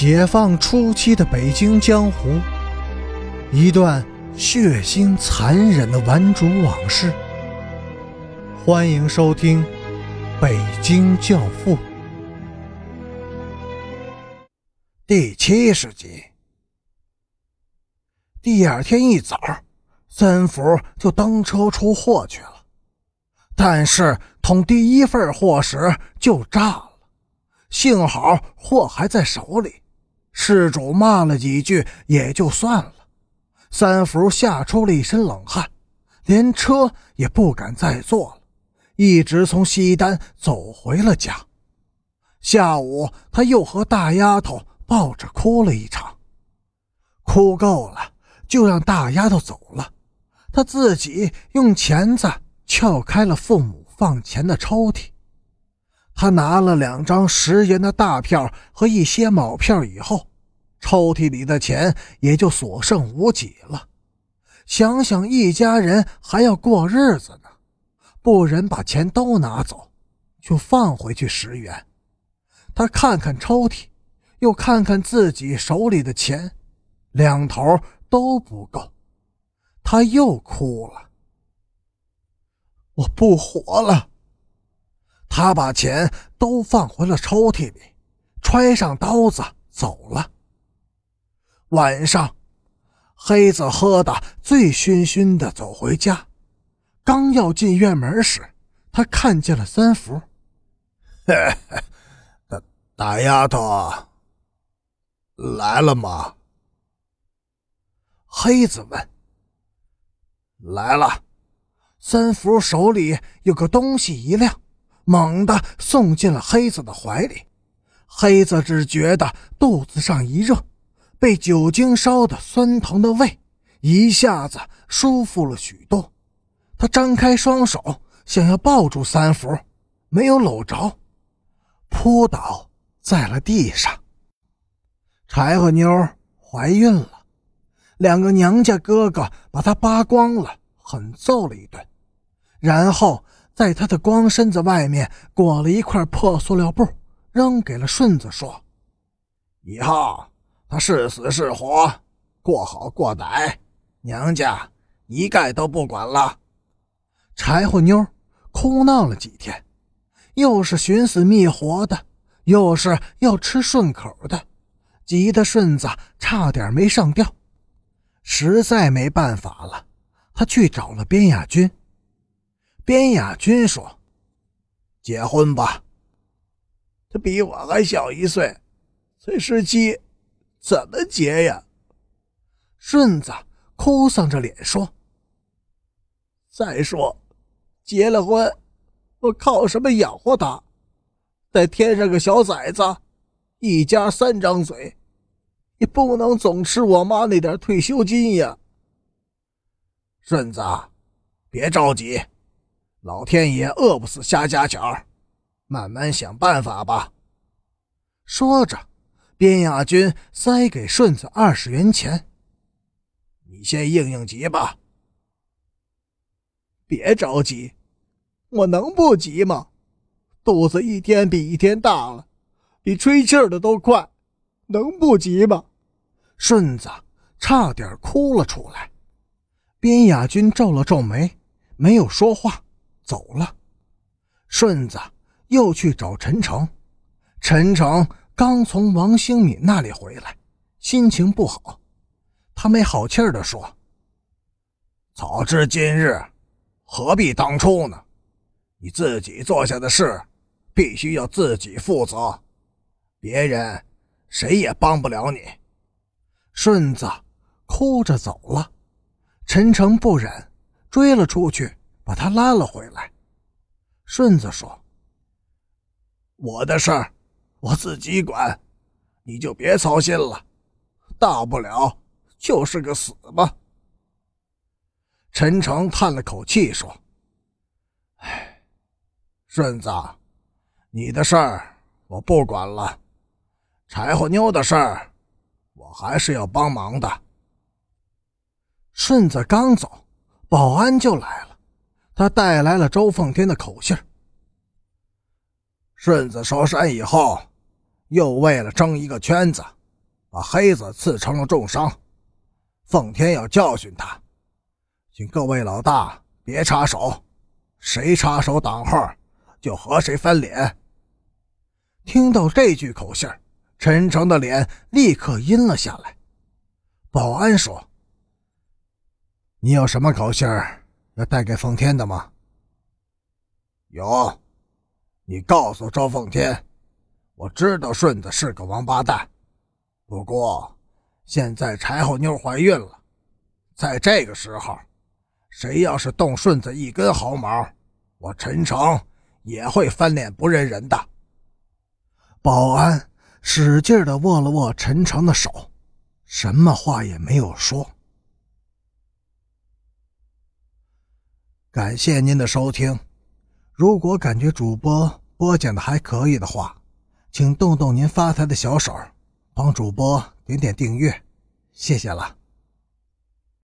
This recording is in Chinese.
解放初期的北京江湖，一段血腥残忍的顽主往事。欢迎收听《北京教父》第七十集。第二天一早，三福就登车出货去了，但是捅第一份货时就炸了。幸好货还在手里，事主骂了几句也就算了。三福吓出了一身冷汗，连车也不敢再坐了，一直从西单走回了家。下午他又和大丫头抱着哭了一场，哭够了就让大丫头走了，他自己用钳子撬开了父母放钱的抽屉。他拿了两张十元的大票和一些毛票以后，抽屉里的钱也就所剩无几了。想想一家人还要过日子呢，不忍把钱都拿走，就放回去十元。他看看抽屉，又看看自己手里的钱，两头都不够，他又哭了。我不活了。他把钱都放回了抽屉里，揣上刀子走了。晚上，黑子喝得醉醺醺的走回家，刚要进院门时，他看见了三福。大大丫头来了吗？黑子问。来了。三福手里有个东西一亮。猛地送进了黑子的怀里，黑子只觉得肚子上一热，被酒精烧的酸疼的胃一下子舒服了许多。他张开双手想要抱住三福，没有搂着，扑倒在了地上。柴火妞怀孕了，两个娘家哥哥把她扒光了，狠揍了一顿，然后。在他的光身子外面裹了一块破塑料布，扔给了顺子，说：“以后他是死是活，过好过歹，娘家一概都不管了。”柴火妞哭闹了几天，又是寻死觅活的，又是要吃顺口的，急得顺子差点没上吊。实在没办法了，他去找了边亚军。边亚军说：“结婚吧。他比我还小一岁，才十七，怎么结呀？”顺子哭丧着脸说：“再说，结了婚，我靠什么养活他？再添上个小崽子，一家三张嘴，也不能总吃我妈那点退休金呀。”顺子，别着急。老天爷饿不死瞎家巧慢慢想办法吧。说着，边亚军塞给顺子二十元钱。你先应应急吧。别着急，我能不急吗？肚子一天比一天大了，比吹气儿的都快，能不急吗？顺子差点哭了出来。边亚军皱了皱眉，没有说话。走了，顺子又去找陈诚。陈诚刚从王兴敏那里回来，心情不好。他没好气儿地说：“早知今日，何必当初呢？你自己做下的事，必须要自己负责，别人谁也帮不了你。”顺子哭着走了，陈诚不忍，追了出去。把他拉了回来。顺子说：“我的事儿我自己管，你就别操心了。大不了就是个死吧。”陈诚叹了口气说：“哎，顺子，你的事儿我不管了，柴火妞的事儿我还是要帮忙的。”顺子刚走，保安就来了。他带来了周凤天的口信顺子收山以后，又为了争一个圈子，把黑子刺成了重伤。奉天要教训他，请各位老大别插手，谁插手挡号，就和谁翻脸。听到这句口信陈诚的脸立刻阴了下来。保安说：“你有什么口信要带给奉天的吗？”“有，你告诉周奉天，我知道顺子是个王八蛋，不过现在柴火妞怀孕了，在这个时候，谁要是动顺子一根毫毛，我陈诚也会翻脸不认人的。”保安使劲的握了握陈诚的手，什么话也没有说。感谢您的收听，如果感觉主播播讲的还可以的话，请动动您发财的小手，帮主播点点订阅，谢谢了。